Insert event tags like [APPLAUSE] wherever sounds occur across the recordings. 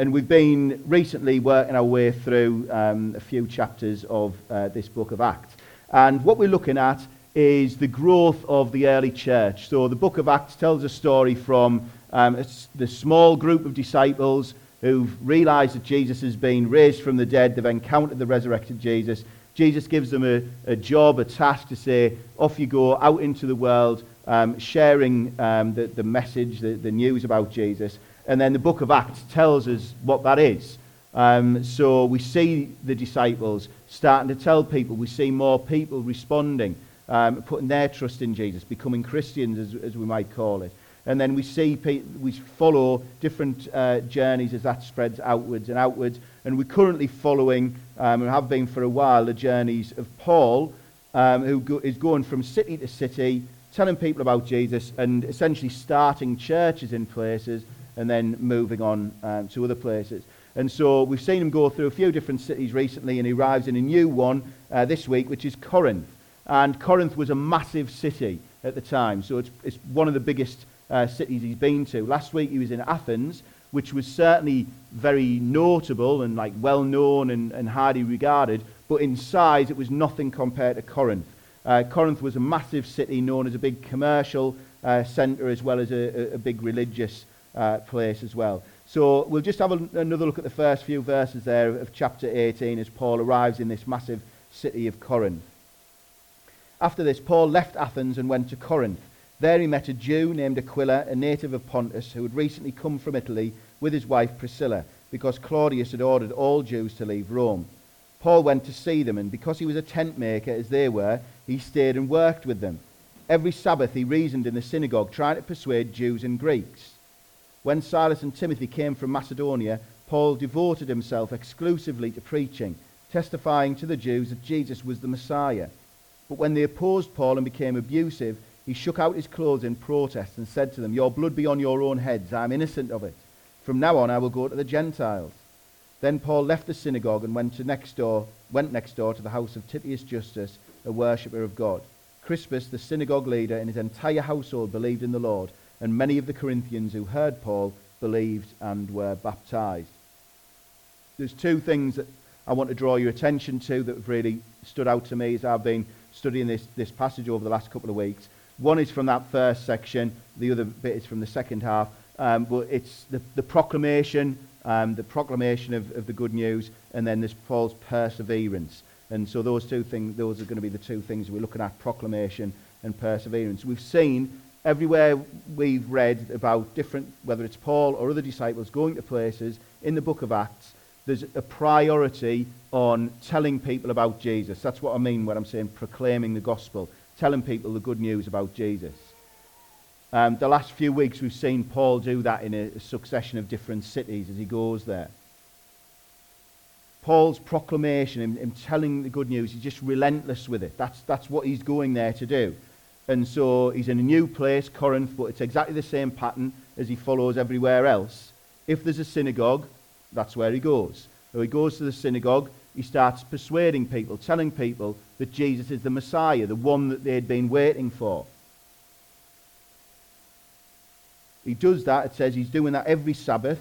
And we've been recently working our way through um, a few chapters of uh, this book of Acts. And what we're looking at is the growth of the early church. So the book of Acts tells a story from um, the small group of disciples who've realized that Jesus has been raised from the dead. They've encountered the resurrected Jesus. Jesus gives them a, a job, a task to say, off you go out into the world, um, sharing um, the, the message, the, the news about Jesus. And then the book of Acts tells us what that is. Um, so we see the disciples starting to tell people. We see more people responding, um, putting their trust in Jesus, becoming Christians, as, as we might call it. And then we see we follow different uh, journeys as that spreads outwards and outwards. And we're currently following, um, and have been for a while, the journeys of Paul, um, who go, is going from city to city, telling people about Jesus, and essentially starting churches in places and then moving on um, to other places. And so we've seen him go through a few different cities recently, and he arrives in a new one uh, this week, which is Corinth. And Corinth was a massive city at the time, so it's, it's one of the biggest uh, cities he's been to. Last week he was in Athens, which was certainly very notable and like well known and, and highly regarded, but in size it was nothing compared to Corinth. Uh, Corinth was a massive city known as a big commercial uh, centre as well as a, a, a big religious uh, place as well. So we'll just have a, another look at the first few verses there of chapter 18 as Paul arrives in this massive city of Corinth. After this, Paul left Athens and went to Corinth. There he met a Jew named Aquila, a native of Pontus, who had recently come from Italy with his wife Priscilla, because Claudius had ordered all Jews to leave Rome. Paul went to see them, and because he was a tent maker as they were, he stayed and worked with them. Every Sabbath he reasoned in the synagogue, trying to persuade Jews and Greeks. When Silas and Timothy came from Macedonia, Paul devoted himself exclusively to preaching, testifying to the Jews that Jesus was the Messiah. But when they opposed Paul and became abusive, he shook out his clothes in protest and said to them, Your blood be on your own heads. I am innocent of it. From now on I will go to the Gentiles. Then Paul left the synagogue and went, to next door, went next door to the house of Titius Justus, a worshipper of God. Crispus, the synagogue leader, and his entire household believed in the Lord and many of the Corinthians who heard Paul believed and were baptized. There's two things that I want to draw your attention to that have really stood out to me as I've been studying this, this passage over the last couple of weeks. One is from that first section, the other bit is from the second half. Um, but it's the, the proclamation, um, the proclamation of, of the good news, and then there's Paul's perseverance. And so those two things, those are going to be the two things we're looking at, proclamation and perseverance. We've seen everywhere we've read about different, whether it's Paul or other disciples going to places in the book of Acts, there's a priority on telling people about Jesus. That's what I mean when I'm saying proclaiming the gospel, telling people the good news about Jesus. Um, the last few weeks we've seen Paul do that in a succession of different cities as he goes there. Paul's proclamation, him, him telling the good news, he's just relentless with it. That's, that's what he's going there to do. And so he's in a new place, Corinth, but it's exactly the same pattern as he follows everywhere else. If there's a synagogue, that's where he goes. So he goes to the synagogue, he starts persuading people, telling people that Jesus is the Messiah, the one that they'd been waiting for. He does that, it says he's doing that every Sabbath.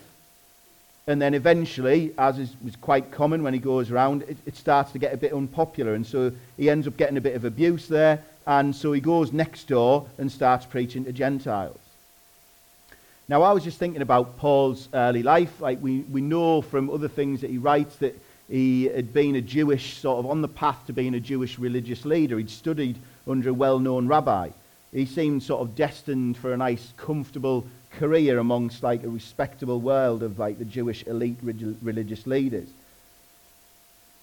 And then eventually, as is, quite common when he goes around, it, it starts to get a bit unpopular. And so he ends up getting a bit of abuse there. And so he goes next door and starts preaching to Gentiles. Now, I was just thinking about Paul's early life. Like we, we know from other things that he writes that he had been a Jewish, sort of on the path to being a Jewish religious leader. He'd studied under a well known rabbi. He seemed sort of destined for a nice, comfortable career amongst like a respectable world of like the Jewish elite religious leaders.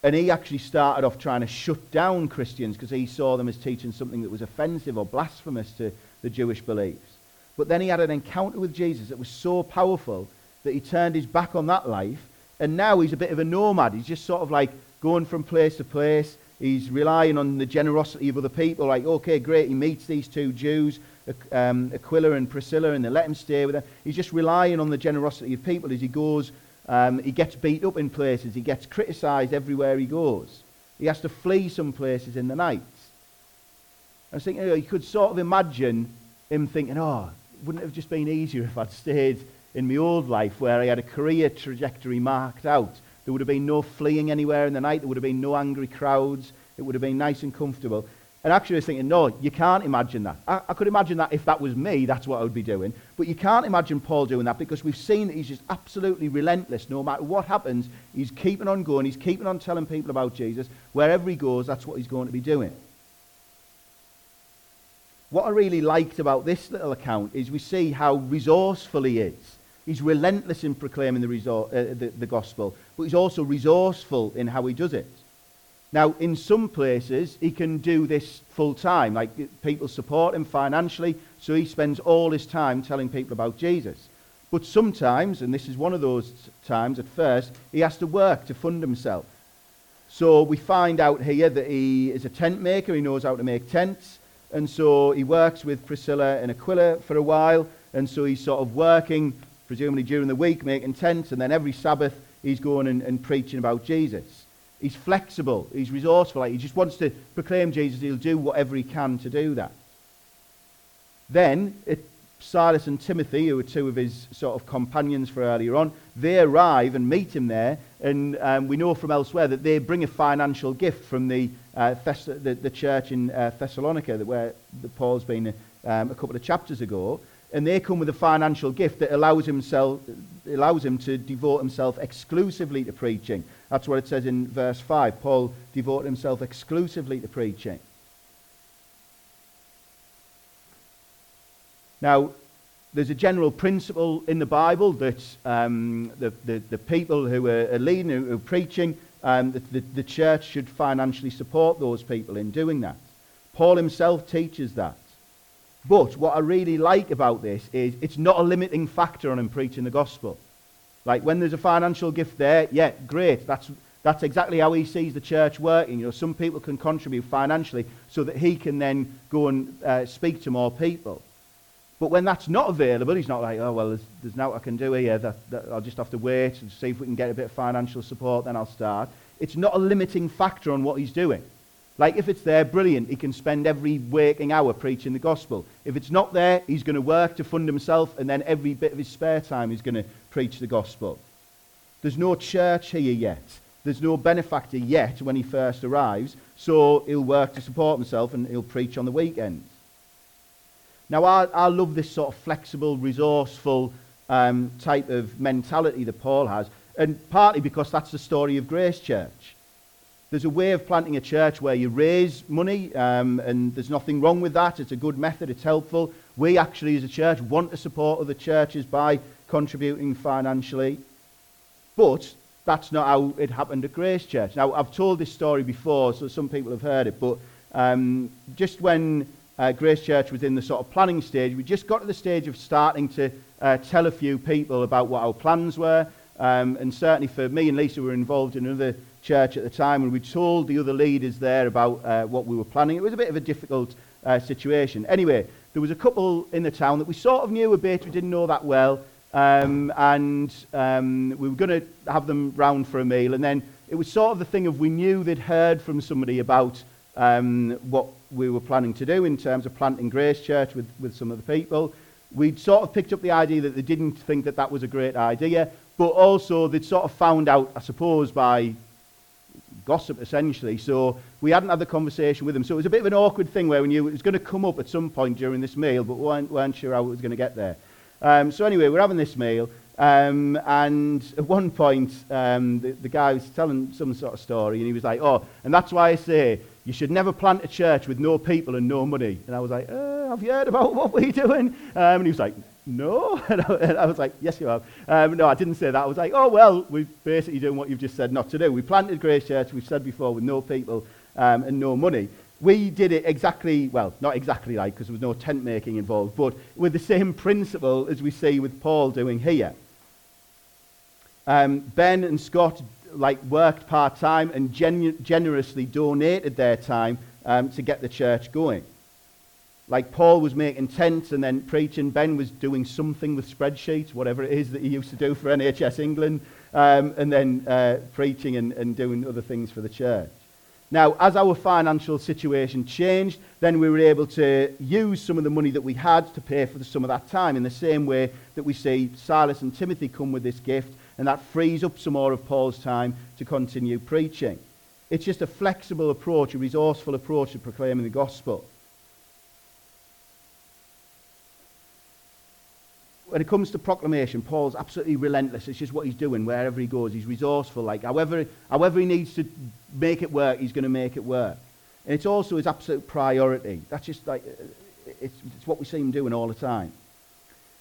And he actually started off trying to shut down Christians because he saw them as teaching something that was offensive or blasphemous to the Jewish beliefs. But then he had an encounter with Jesus that was so powerful that he turned his back on that life. And now he's a bit of a nomad. He's just sort of like going from place to place. He's relying on the generosity of other people. Like, okay, great. He meets these two Jews, um, Aquila and Priscilla, and they let him stay with them. He's just relying on the generosity of people as he goes um, he gets beat up in places. He gets criticized everywhere he goes. He has to flee some places in the night. I was thinking, you could sort of imagine him thinking, oh, wouldn't it have just been easier if I'd stayed in my old life where I had a career trajectory marked out. There would have been no fleeing anywhere in the night. There would have been no angry crowds. It would have been nice and comfortable. And actually, I was thinking, no, you can't imagine that. I, I, could imagine that if that was me, that's what I would be doing. But you can't imagine Paul doing that because we've seen that he's just absolutely relentless. No matter what happens, he's keeping on going. He's keeping on telling people about Jesus. Wherever he goes, that's what he's going to be doing. What I really liked about this little account is we see how resourceful he is. He's relentless in proclaiming the, resor- uh, the, the gospel, but he's also resourceful in how he does it. Now, in some places, he can do this full time. Like people support him financially, so he spends all his time telling people about Jesus. But sometimes, and this is one of those times at first, he has to work to fund himself. So we find out here that he is a tent maker, he knows how to make tents, and so he works with Priscilla and Aquila for a while, and so he's sort of working, presumably during the week, making tents, and then every Sabbath he's going and, and preaching about Jesus. He's flexible. He's resourceful. He just wants to proclaim Jesus. He'll do whatever he can to do that. Then, it, Silas and Timothy, who were two of his sort of companions for earlier on, they arrive and meet him there. And um, we know from elsewhere that they bring a financial gift from the, uh, Thess- the, the, church in uh, Thessalonica, where Paul's been um, a couple of chapters ago. And they come with a financial gift that allows, himself, allows him to devote himself exclusively to preaching. That's what it says in verse 5. Paul devoted himself exclusively to preaching. Now, there's a general principle in the Bible that um, the, the, the, people who are, leading, who are preaching, um, the, the, the church should financially support those people in doing that. Paul himself teaches that. But what I really like about this is it's not a limiting factor on him preaching the gospel. Like when there's a financial gift there, yeah, great. That's, that's exactly how he sees the church working. You know, some people can contribute financially so that he can then go and uh, speak to more people. But when that's not available, he's not like, oh, well, there's, there's nothing I can do here. That, that I'll just have to wait and see if we can get a bit of financial support, then I'll start. It's not a limiting factor on what he's doing. Like, if it's there, brilliant. He can spend every waking hour preaching the gospel. If it's not there, he's going to work to fund himself, and then every bit of his spare time he's going to preach the gospel. There's no church here yet. There's no benefactor yet when he first arrives, so he'll work to support himself and he'll preach on the weekends. Now, I, I love this sort of flexible, resourceful um, type of mentality that Paul has, and partly because that's the story of Grace Church. There's a way of planting a church where you raise money, um, and there's nothing wrong with that. It's a good method, it's helpful. We actually, as a church, want to support other churches by contributing financially. But that's not how it happened at Grace Church. Now, I've told this story before, so some people have heard it, but um, just when uh, Grace Church was in the sort of planning stage, we just got to the stage of starting to uh, tell a few people about what our plans were. Um, and certainly for me and Lisa, we were involved in another church at the time, and we told the other leaders there about uh, what we were planning. It was a bit of a difficult uh, situation. Anyway, there was a couple in the town that we sort of knew a bit, we didn't know that well, um, and um, we were going to have them round for a meal. And then it was sort of the thing of we knew they'd heard from somebody about um, what we were planning to do in terms of planting Grace Church with, with some of the people. We'd sort of picked up the idea that they didn't think that that was a great idea, but also they'd sort of found out, I suppose, by gossip essentially. So we hadn't had the conversation with them. So it was a bit of an awkward thing where we knew it was going to come up at some point during this meal, but we weren't, weren't sure how it was going to get there. Um, so anyway, we're having this meal, um, and at one point, um, the, the, guy was telling some sort of story, and he was like, "Oh, and that's why I say you should never plant a church with no people and no money." And I was like, uh, "Have you heard about what we're doing?" Um, and he was like, "No," [LAUGHS] and I, was like, "Yes, you have." Um, no, I didn't say that. I was like, "Oh well, we're basically doing what you've just said not to do. We planted Grace Church, we've said before, with no people um, and no money." We did it exactly, well, not exactly like, because there was no tent making involved, but with the same principle as we see with Paul doing here. Um, ben and Scott like worked part time and genu- generously donated their time um, to get the church going. Like Paul was making tents and then preaching, Ben was doing something with spreadsheets, whatever it is that he used to do for NHS England, um, and then uh, preaching and, and doing other things for the church. Now, as our financial situation changed, then we were able to use some of the money that we had to pay for some of that time in the same way that we see Silas and Timothy come with this gift, and that frees up some more of Paul's time to continue preaching. It's just a flexible approach, a resourceful approach to proclaiming the gospel. When it comes to proclamation, Paul's absolutely relentless. It's just what he's doing wherever he goes. He's resourceful. Like however, however he needs to make it work, he's going to make it work. And it's also his absolute priority. That's just like it's, it's what we see him doing all the time.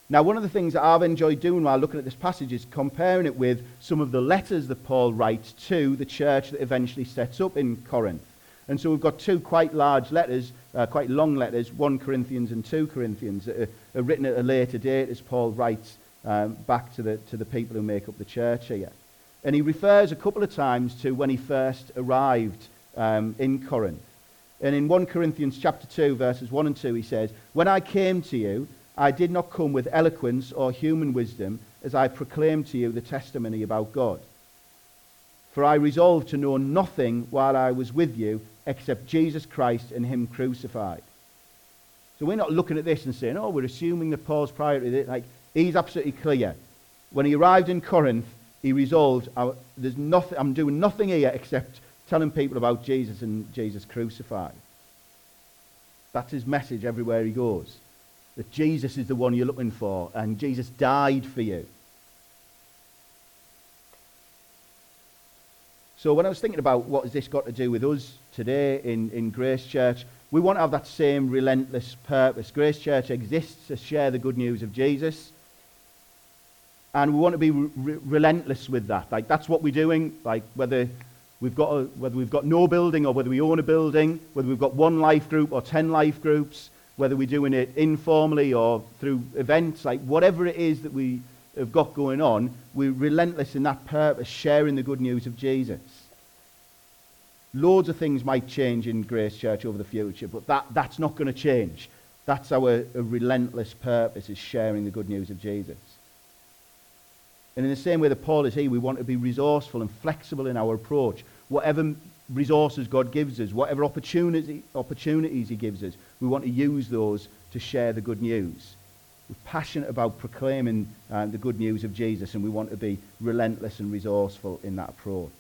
Now, one of the things that I've enjoyed doing while looking at this passage is comparing it with some of the letters that Paul writes to the church that eventually sets up in Corinth. And so we've got two quite large letters, uh, quite long letters, 1 Corinthians and 2 Corinthians, that are, are written at a later date as Paul writes um, back to the, to the people who make up the church here. And he refers a couple of times to when he first arrived um, in Corinth. And in 1 Corinthians chapter 2, verses 1 and 2, he says, When I came to you, I did not come with eloquence or human wisdom as I proclaimed to you the testimony about God. For I resolved to know nothing while I was with you except Jesus Christ and Him crucified. So we're not looking at this and saying, oh, we're assuming that Paul's priority. Like, he's absolutely clear. When he arrived in Corinth, he resolved, there's nothing, I'm doing nothing here except telling people about Jesus and Jesus crucified. That's his message everywhere he goes. That Jesus is the one you're looking for, and Jesus died for you. So when I was thinking about what has this got to do with us today in, in Grace Church, we want to have that same relentless purpose. Grace Church exists to share the good news of Jesus. And we want to be re- relentless with that. Like that's what we're doing. Like whether we've got a, whether we've got no building or whether we own a building, whether we've got one life group or ten life groups, whether we're doing it informally or through events, like whatever it is that we have got going on, we're relentless in that purpose, sharing the good news of Jesus. Loads of things might change in Grace Church over the future, but that, that's not going to change. That's our relentless purpose, is sharing the good news of Jesus. And in the same way that Paul is here, we want to be resourceful and flexible in our approach. Whatever resources God gives us, whatever opportunity, opportunities he gives us, we want to use those to share the good news. We're passionate about proclaiming uh, the good news of Jesus, and we want to be relentless and resourceful in that approach.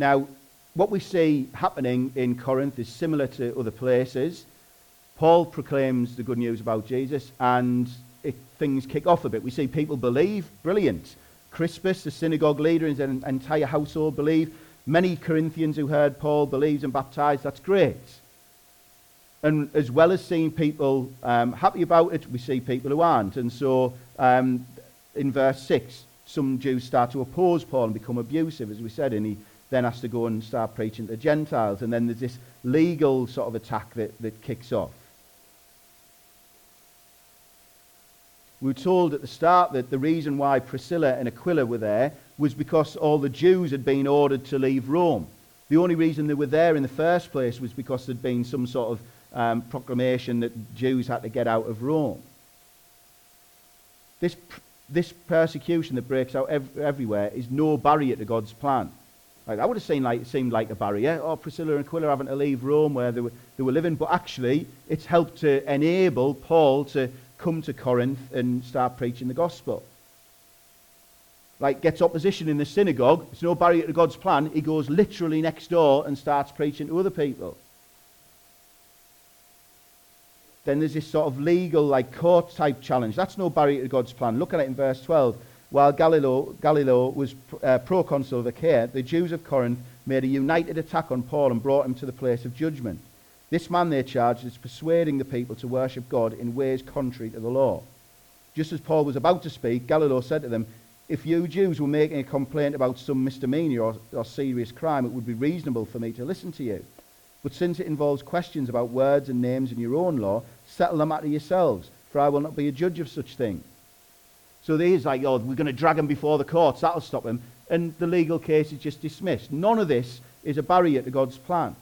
Now, what we see happening in Corinth is similar to other places. Paul proclaims the good news about Jesus, and it, things kick off a bit. We see people believe, brilliant. Crispus, the synagogue leader, and his entire household believe. Many Corinthians who heard Paul believed and baptized. That's great. And as well as seeing people um, happy about it, we see people who aren't. And so um, in verse 6, some Jews start to oppose Paul and become abusive, as we said, and he then has to go and start preaching to the Gentiles. And then there's this legal sort of attack that, that kicks off. We were told at the start that the reason why Priscilla and Aquila were there was because all the Jews had been ordered to leave Rome. The only reason they were there in the first place was because there'd been some sort of um, proclamation that Jews had to get out of Rome. This, this persecution that breaks out ev- everywhere is no barrier to God's plan. Like, that would have seemed like, seemed like a barrier. Oh, Priscilla and Aquila having to leave Rome where they were, they were living. But actually, it's helped to enable Paul to come to Corinth and start preaching the gospel. Like, gets opposition in the synagogue. It's no barrier to God's plan. He goes literally next door and starts preaching to other people then there's this sort of legal, like court type challenge. That's no barrier to God's plan. Look at it in verse 12. While Gallio, Gallio was uh, proconsul of Achaia, the Jews of Corinth made a united attack on Paul and brought him to the place of judgment. This man they charged is persuading the people to worship God in ways contrary to the law. Just as Paul was about to speak, Gallio said to them, If you Jews were making a complaint about some misdemeanor or, or serious crime, it would be reasonable for me to listen to you. But since it involves questions about words and names in your own law, settle the matter yourselves, for I will not be a judge of such things. So there's like, oh, we're going to drag him before the courts, that'll stop him. And the legal case is just dismissed. None of this is a barrier to God's plan.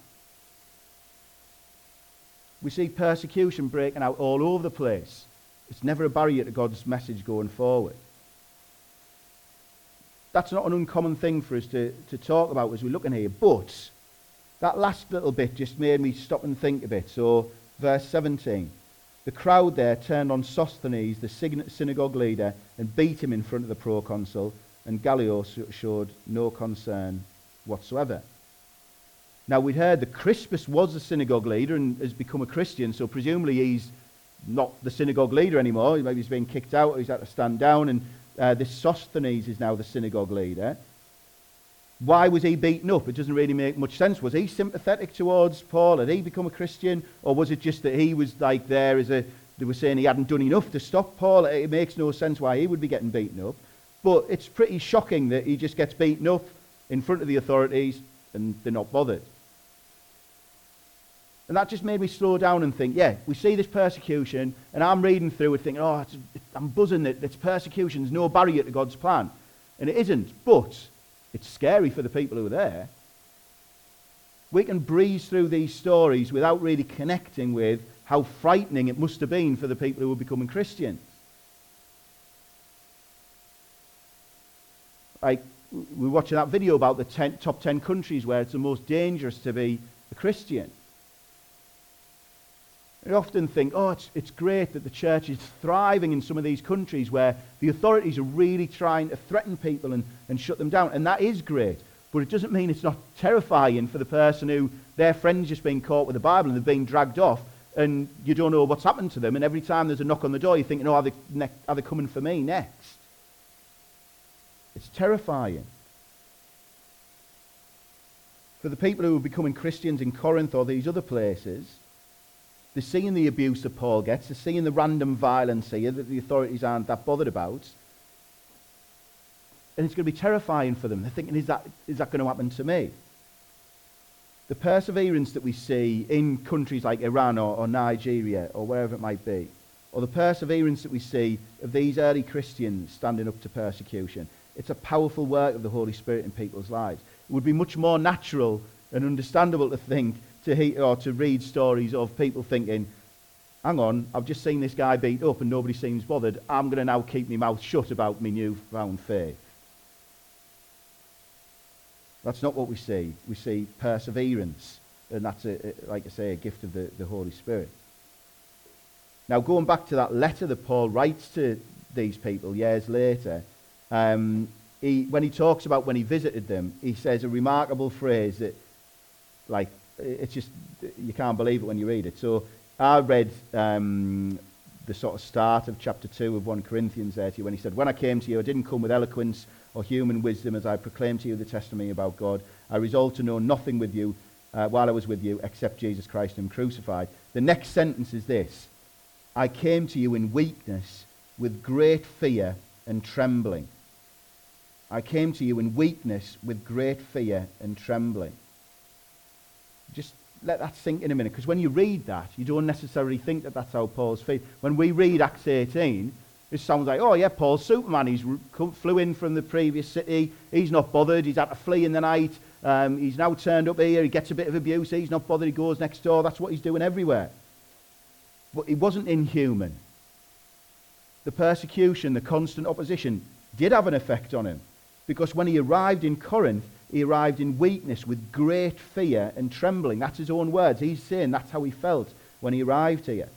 We see persecution breaking out all over the place. It's never a barrier to God's message going forward. that's not an uncommon thing for us to, to talk about as we look in here. But that last little bit just made me stop and think a bit. So, verse 17. The crowd there turned on Sosthenes, the synagogue leader, and beat him in front of the proconsul, and Gallio showed no concern whatsoever. Now, we'd heard that Crispus was the synagogue leader and has become a Christian, so presumably he's not the synagogue leader anymore. Maybe he's been kicked out, he's had to stand down, and uh, this Sosthenes is now the synagogue leader. Why was he beaten up? It doesn't really make much sense. Was he sympathetic towards Paul? Had he become a Christian? Or was it just that he was like there as a, they were saying he hadn't done enough to stop Paul? It makes no sense why he would be getting beaten up. But it's pretty shocking that he just gets beaten up in front of the authorities and they're not bothered. And that just made me slow down and think, yeah, we see this persecution, and I'm reading through it thinking, oh, I'm buzzing that it's persecution, there's no barrier to God's plan. And it isn't. But it's scary for the people who are there. We can breeze through these stories without really connecting with how frightening it must have been for the people who were becoming Christians. Like, we were watching that video about the ten, top 10 countries where it's the most dangerous to be a Christian. I often think, oh, it's, it's great that the church is thriving in some of these countries where the authorities are really trying to threaten people and, and shut them down. And that is great. But it doesn't mean it's not terrifying for the person who their friend's just been caught with the Bible and they've been dragged off and you don't know what's happened to them. And every time there's a knock on the door, you're thinking, oh, are they, ne- are they coming for me next? It's terrifying. For the people who are becoming Christians in Corinth or these other places, they're seeing the abuse that Paul gets. They're seeing the random violence here that the authorities aren't that bothered about. And it's going to be terrifying for them. They're thinking, is that, is that going to happen to me? The perseverance that we see in countries like Iran or, or Nigeria or wherever it might be, or the perseverance that we see of these early Christians standing up to persecution, it's a powerful work of the Holy Spirit in people's lives. It would be much more natural and understandable to think to, hear, or to read stories of people thinking, hang on, I've just seen this guy beat up and nobody seems bothered. I'm going to now keep my mouth shut about my newfound faith. That's not what we see. We see perseverance, and that's, a, like I say, a gift of the, the Holy Spirit. Now, going back to that letter that Paul writes to these people years later, um, he, when he talks about when he visited them, he says a remarkable phrase that, like, it's just, you can't believe it when you read it. So I read um, the sort of start of chapter 2 of 1 Corinthians there to you when he said, When I came to you, I didn't come with eloquence or human wisdom as I proclaimed to you the testimony about God. I resolved to know nothing with you uh, while I was with you except Jesus Christ and crucified. The next sentence is this I came to you in weakness with great fear and trembling. I came to you in weakness with great fear and trembling. Just let that sink in a minute, because when you read that, you don't necessarily think that that's how Paul's feeling. When we read Acts 18, it sounds like, oh yeah, Paul's Superman. He's flew in from the previous city. He's not bothered. He's had to flee in the night. Um, he's now turned up here. He gets a bit of abuse. He's not bothered. He goes next door. That's what he's doing everywhere. But he wasn't inhuman. The persecution, the constant opposition did have an effect on him. Because when he arrived in Corinth, he arrived in weakness with great fear and trembling. That's his own words. He's saying that's how he felt when he arrived here.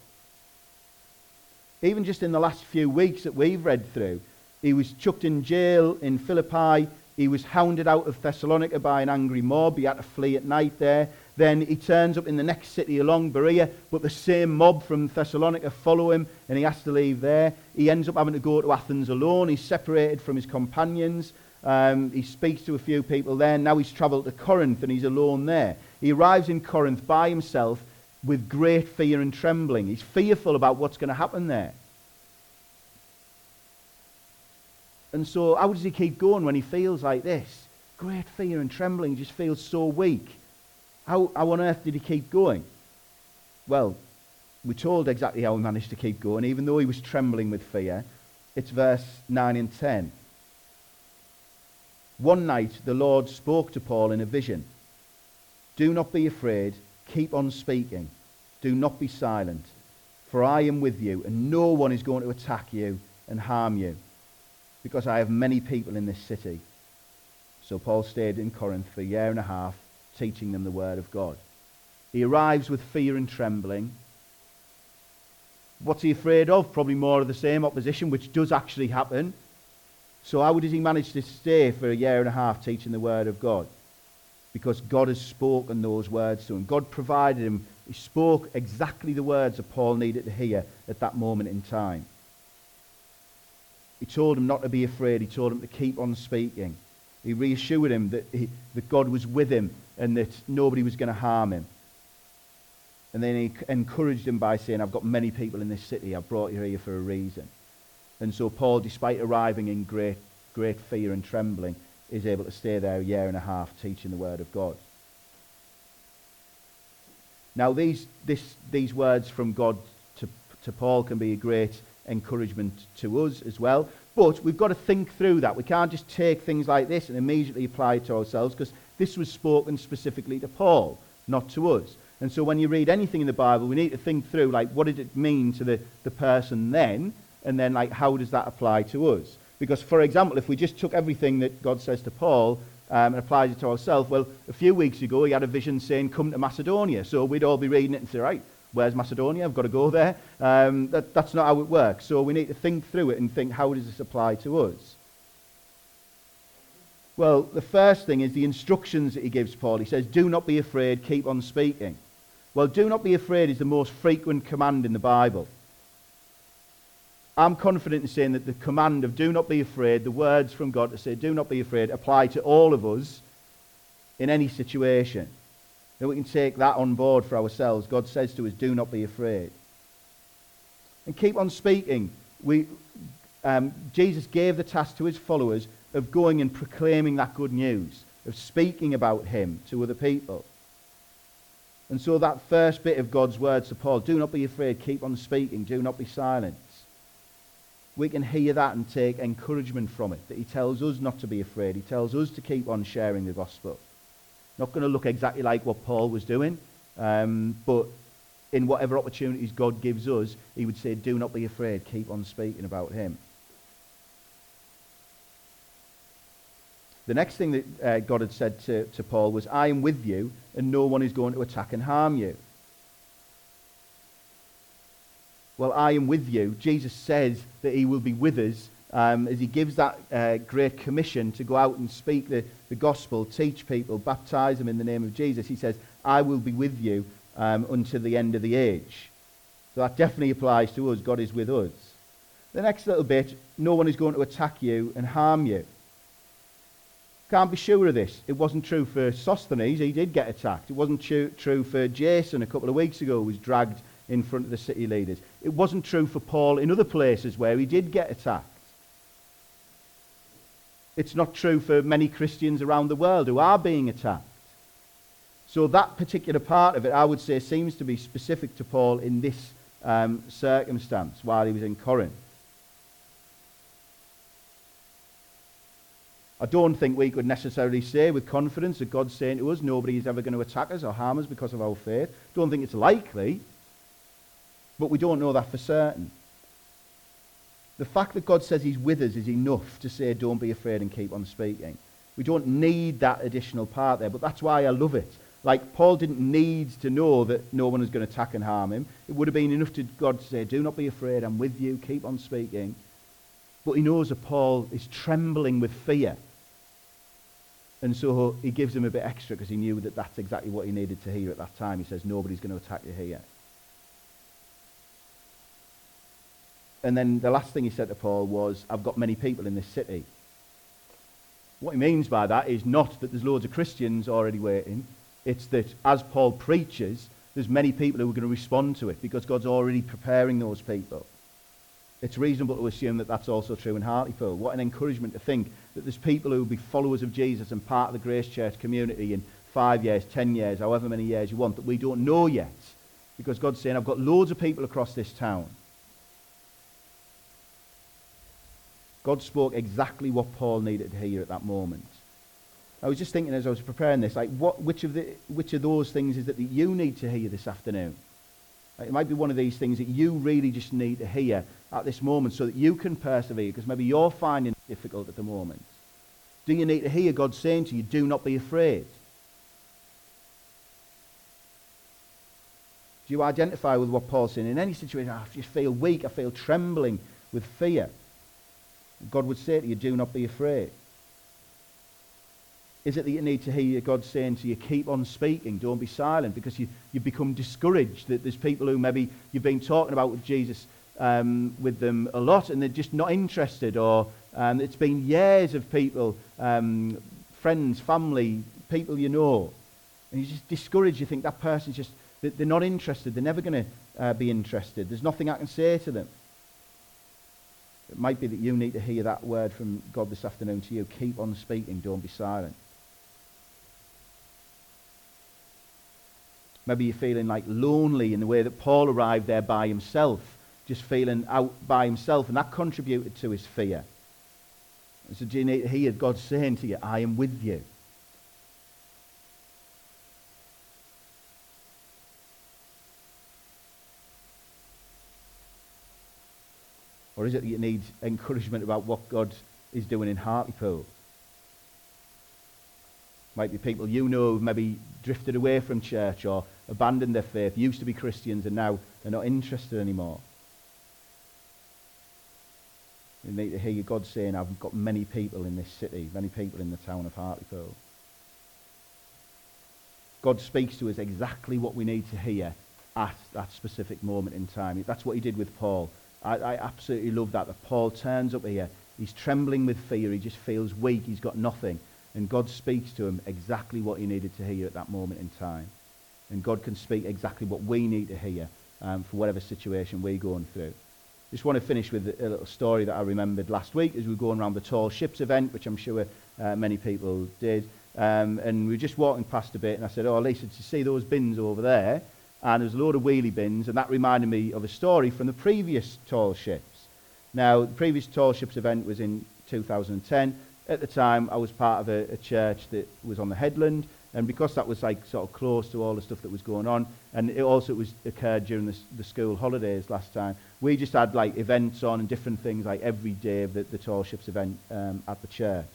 Even just in the last few weeks that we've read through, he was chucked in jail in Philippi. He was hounded out of Thessalonica by an angry mob. He had to flee at night there. Then he turns up in the next city along Berea, but the same mob from Thessalonica follow him and he has to leave there. He ends up having to go to Athens alone. He's separated from his companions. Um, he speaks to a few people there. Now he's travelled to Corinth and he's alone there. He arrives in Corinth by himself with great fear and trembling. He's fearful about what's going to happen there. And so, how does he keep going when he feels like this? Great fear and trembling, just feels so weak. How, how on earth did he keep going? Well, we're told exactly how he managed to keep going, even though he was trembling with fear. It's verse 9 and 10. One night the Lord spoke to Paul in a vision. Do not be afraid, keep on speaking. Do not be silent, for I am with you, and no one is going to attack you and harm you, because I have many people in this city. So Paul stayed in Corinth for a year and a half, teaching them the word of God. He arrives with fear and trembling. What's he afraid of? Probably more of the same opposition, which does actually happen. So how did he manage to stay for a year and a half teaching the word of God? Because God has spoken those words to him. God provided him. He spoke exactly the words that Paul needed to hear at that moment in time. He told him not to be afraid. He told him to keep on speaking. He reassured him that, he, that God was with him and that nobody was going to harm him. And then he encouraged him by saying, I've got many people in this city. I've brought you here for a reason. And so Paul, despite arriving in great, great fear and trembling, is able to stay there a year and a half teaching the word of God. Now, these, this, these words from God to, to Paul can be a great encouragement to us as well. But we've got to think through that. We can't just take things like this and immediately apply it to ourselves because this was spoken specifically to Paul, not to us. And so when you read anything in the Bible, we need to think through, like, what did it mean to the, the person then? And then, like, how does that apply to us? Because, for example, if we just took everything that God says to Paul um, and applied it to ourselves, well, a few weeks ago he had a vision saying, come to Macedonia. So we'd all be reading it and say, right, where's Macedonia? I've got to go there. Um, that, that's not how it works. So we need to think through it and think, how does this apply to us? Well, the first thing is the instructions that he gives Paul. He says, do not be afraid, keep on speaking. Well, do not be afraid is the most frequent command in the Bible. I'm confident in saying that the command of do not be afraid, the words from God to say do not be afraid, apply to all of us in any situation. That we can take that on board for ourselves. God says to us, do not be afraid. And keep on speaking. We, um, Jesus gave the task to his followers of going and proclaiming that good news, of speaking about him to other people. And so that first bit of God's words to Paul, do not be afraid, keep on speaking, do not be silent. We can hear that and take encouragement from it, that he tells us not to be afraid. He tells us to keep on sharing the gospel. Not going to look exactly like what Paul was doing, um, but in whatever opportunities God gives us, he would say, do not be afraid, keep on speaking about him. The next thing that uh, God had said to, to Paul was, I am with you, and no one is going to attack and harm you. Well, I am with you. Jesus says that he will be with us um, as he gives that uh, great commission to go out and speak the, the gospel, teach people, baptize them in the name of Jesus. He says, I will be with you um, until the end of the age. So that definitely applies to us. God is with us. The next little bit, no one is going to attack you and harm you. Can't be sure of this. It wasn't true for Sosthenes. He did get attacked. It wasn't true for Jason a couple of weeks ago, who was dragged in front of the city leaders. It wasn't true for Paul in other places where he did get attacked. It's not true for many Christians around the world who are being attacked. So that particular part of it, I would say, seems to be specific to Paul in this um, circumstance while he was in Corinth. I don't think we could necessarily say with confidence that God's saying to us, nobody is ever going to attack us or harm us because of our faith. Don't think it's likely, but we don't know that for certain. The fact that God says he's with us is enough to say, don't be afraid and keep on speaking. We don't need that additional part there, but that's why I love it. Like, Paul didn't need to know that no one was going to attack and harm him. It would have been enough to God to say, do not be afraid, I'm with you, keep on speaking. But he knows that Paul is trembling with fear and so he gives him a bit extra because he knew that that's exactly what he needed to hear at that time. He says, nobody's going to attack you here. And then the last thing he said to Paul was, I've got many people in this city. What he means by that is not that there's loads of Christians already waiting. It's that as Paul preaches, there's many people who are going to respond to it because God's already preparing those people it's reasonable to assume that that's also true in Hartlepool. What an encouragement to think that there's people who will be followers of Jesus and part of the Grace Church community in five years, ten years, however many years you want, that we don't know yet. Because God's saying, I've got loads of people across this town. God spoke exactly what Paul needed to hear at that moment. I was just thinking as I was preparing this, like, what, which, of the, which of those things is it that you need to hear this afternoon? It might be one of these things that you really just need to hear at this moment so that you can persevere because maybe you're finding it difficult at the moment. Do you need to hear God saying to you, do not be afraid? Do you identify with what Paul's saying? In any situation, I just feel weak, I feel trembling with fear. God would say to you, do not be afraid. Is it that you need to hear God saying to you, keep on speaking, don't be silent, because you, you become discouraged that there's people who maybe you've been talking about with Jesus um, with them a lot and they're just not interested, or um, it's been years of people, um, friends, family, people you know, and you're just discouraged. You think that person's just, they're not interested, they're never going to uh, be interested, there's nothing I can say to them. It might be that you need to hear that word from God this afternoon to you. Keep on speaking, don't be silent. Maybe you're feeling like lonely in the way that Paul arrived there by himself, just feeling out by himself, and that contributed to his fear. And so do you need to hear God saying to you, I am with you. Or is it that you need encouragement about what God is doing in Hartlepool? Might be people you know who've maybe drifted away from church or abandoned their faith, used to be Christians and now they're not interested anymore. You need to hear God saying, I've got many people in this city, many people in the town of Hartlepool. God speaks to us exactly what we need to hear at that specific moment in time. That's what he did with Paul. I, I absolutely love that, that Paul turns up here. He's trembling with fear. He just feels weak. He's got nothing. And God speaks to him exactly what he needed to hear at that moment in time. And God can speak exactly what we need to hear um, for whatever situation we're going through. Just want to finish with a little story that I remembered last week as we were going around the Tall Ships event, which I'm sure uh, many people did. Um, and we were just walking past a bit, and I said, Oh, Lisa, did you see those bins over there? And there's a load of wheelie bins, and that reminded me of a story from the previous Tall Ships. Now, the previous Tall Ships event was in 2010 at the time, I was part of a, a, church that was on the headland, and because that was like sort of close to all the stuff that was going on, and it also was occurred during the, the school holidays last time, we just had like events on and different things like every day of the, the Tall Ships event um, at the church.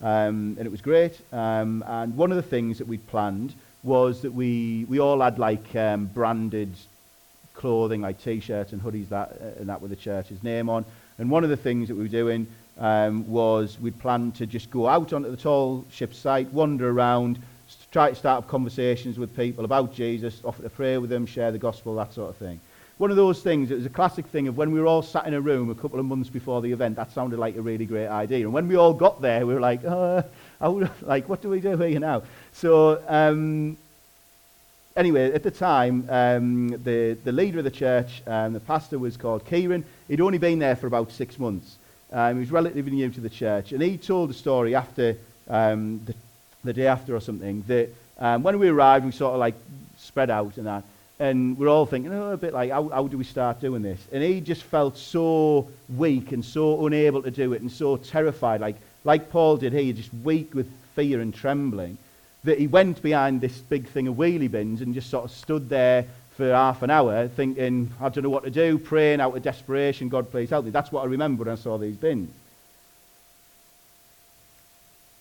Um, and it was great. Um, and one of the things that we'd planned was that we, we all had like um, branded clothing, like t-shirts and hoodies that, uh, and that with the church's name on. And one of the things that we were doing um, was we'd planned to just go out onto the tall ship site, wander around, try to start up conversations with people about Jesus, offer to pray with them, share the gospel, that sort of thing. One of those things, it was a classic thing of when we were all sat in a room a couple of months before the event, that sounded like a really great idea. And when we all got there, we were like, [LAUGHS] like what do we do here now? So um, anyway, at the time, um, the, the leader of the church, um, the pastor was called Kieran. He'd only been there for about six months. Um, he was relatively new to the church, and he told the story after um, the, the day after or something that um, when we arrived, we sort of like spread out and that, and we're all thinking, oh, a bit like, how, how do we start doing this? And he just felt so weak and so unable to do it and so terrified, like, like Paul did here, just weak with fear and trembling, that he went behind this big thing of wheelie bins and just sort of stood there for half an hour thinking, I don't know what to do, praying out of desperation, God, please help me. That's what I remember when I saw these bins.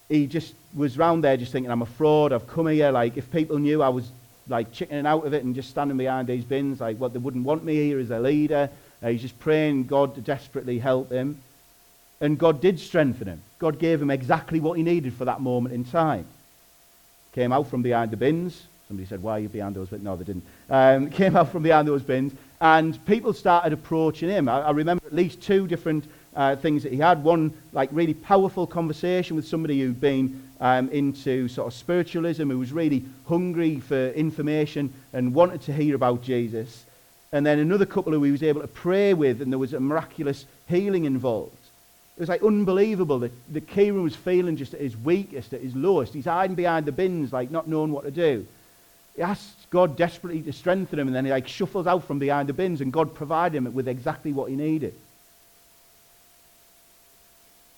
He just was round there just thinking, I'm a fraud, I've come here. Like, if people knew I was like chickening out of it and just standing behind these bins, like, what, they wouldn't want me here as a leader. Uh, he's just praying God to desperately help him. And God did strengthen him. God gave him exactly what he needed for that moment in time. Came out from behind the bins, Somebody said, why are you behind those bins? No, they didn't. Um, [LAUGHS] came out from behind those bins, and people started approaching him. I, I remember at least two different uh, things that he had. One, like, really powerful conversation with somebody who'd been um, into sort of spiritualism, who was really hungry for information and wanted to hear about Jesus. And then another couple who he was able to pray with, and there was a miraculous healing involved. It was like unbelievable that, that Kieran was feeling just at his weakest, at his lowest. He's hiding behind the bins, like not knowing what to do. He asks God desperately to strengthen him, and then he like shuffles out from behind the bins, and God provided him with exactly what he needed.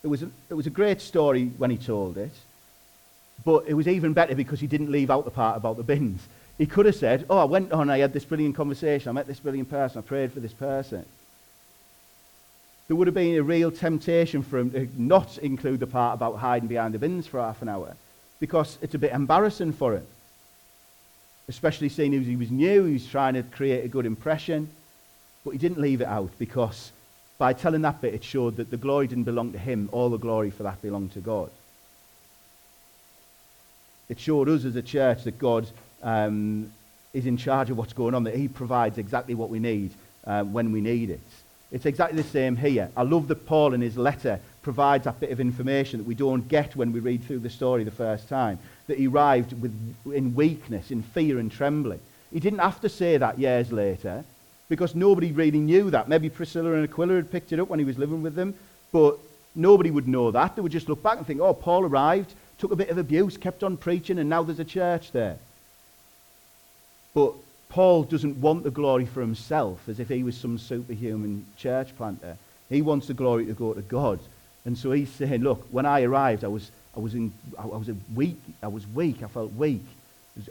It was, a, it was a great story when he told it, but it was even better because he didn't leave out the part about the bins. He could have said, Oh, I went on, I had this brilliant conversation, I met this brilliant person, I prayed for this person. There would have been a real temptation for him to not include the part about hiding behind the bins for half an hour because it's a bit embarrassing for him. Especially seeing as he was new, he was trying to create a good impression. But he didn't leave it out because by telling that bit, it showed that the glory didn't belong to him. All the glory for that belonged to God. It showed us as a church that God um, is in charge of what's going on, that he provides exactly what we need uh, when we need it. It's exactly the same here. I love that Paul in his letter provides that bit of information that we don't get when we read through the story the first time. That he arrived with, in weakness, in fear and trembling. He didn't have to say that years later because nobody really knew that. Maybe Priscilla and Aquila had picked it up when he was living with them, but nobody would know that. They would just look back and think, oh, Paul arrived, took a bit of abuse, kept on preaching, and now there's a church there. But Paul doesn't want the glory for himself as if he was some superhuman church planter. He wants the glory to go to God. And so he's saying, look, when I arrived, I was, I was, in, I was weak. I was weak. I felt weak.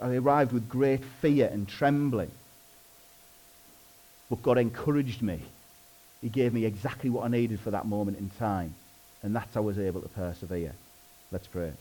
I arrived with great fear and trembling. But God encouraged me. He gave me exactly what I needed for that moment in time. And that's how I was able to persevere. Let's pray.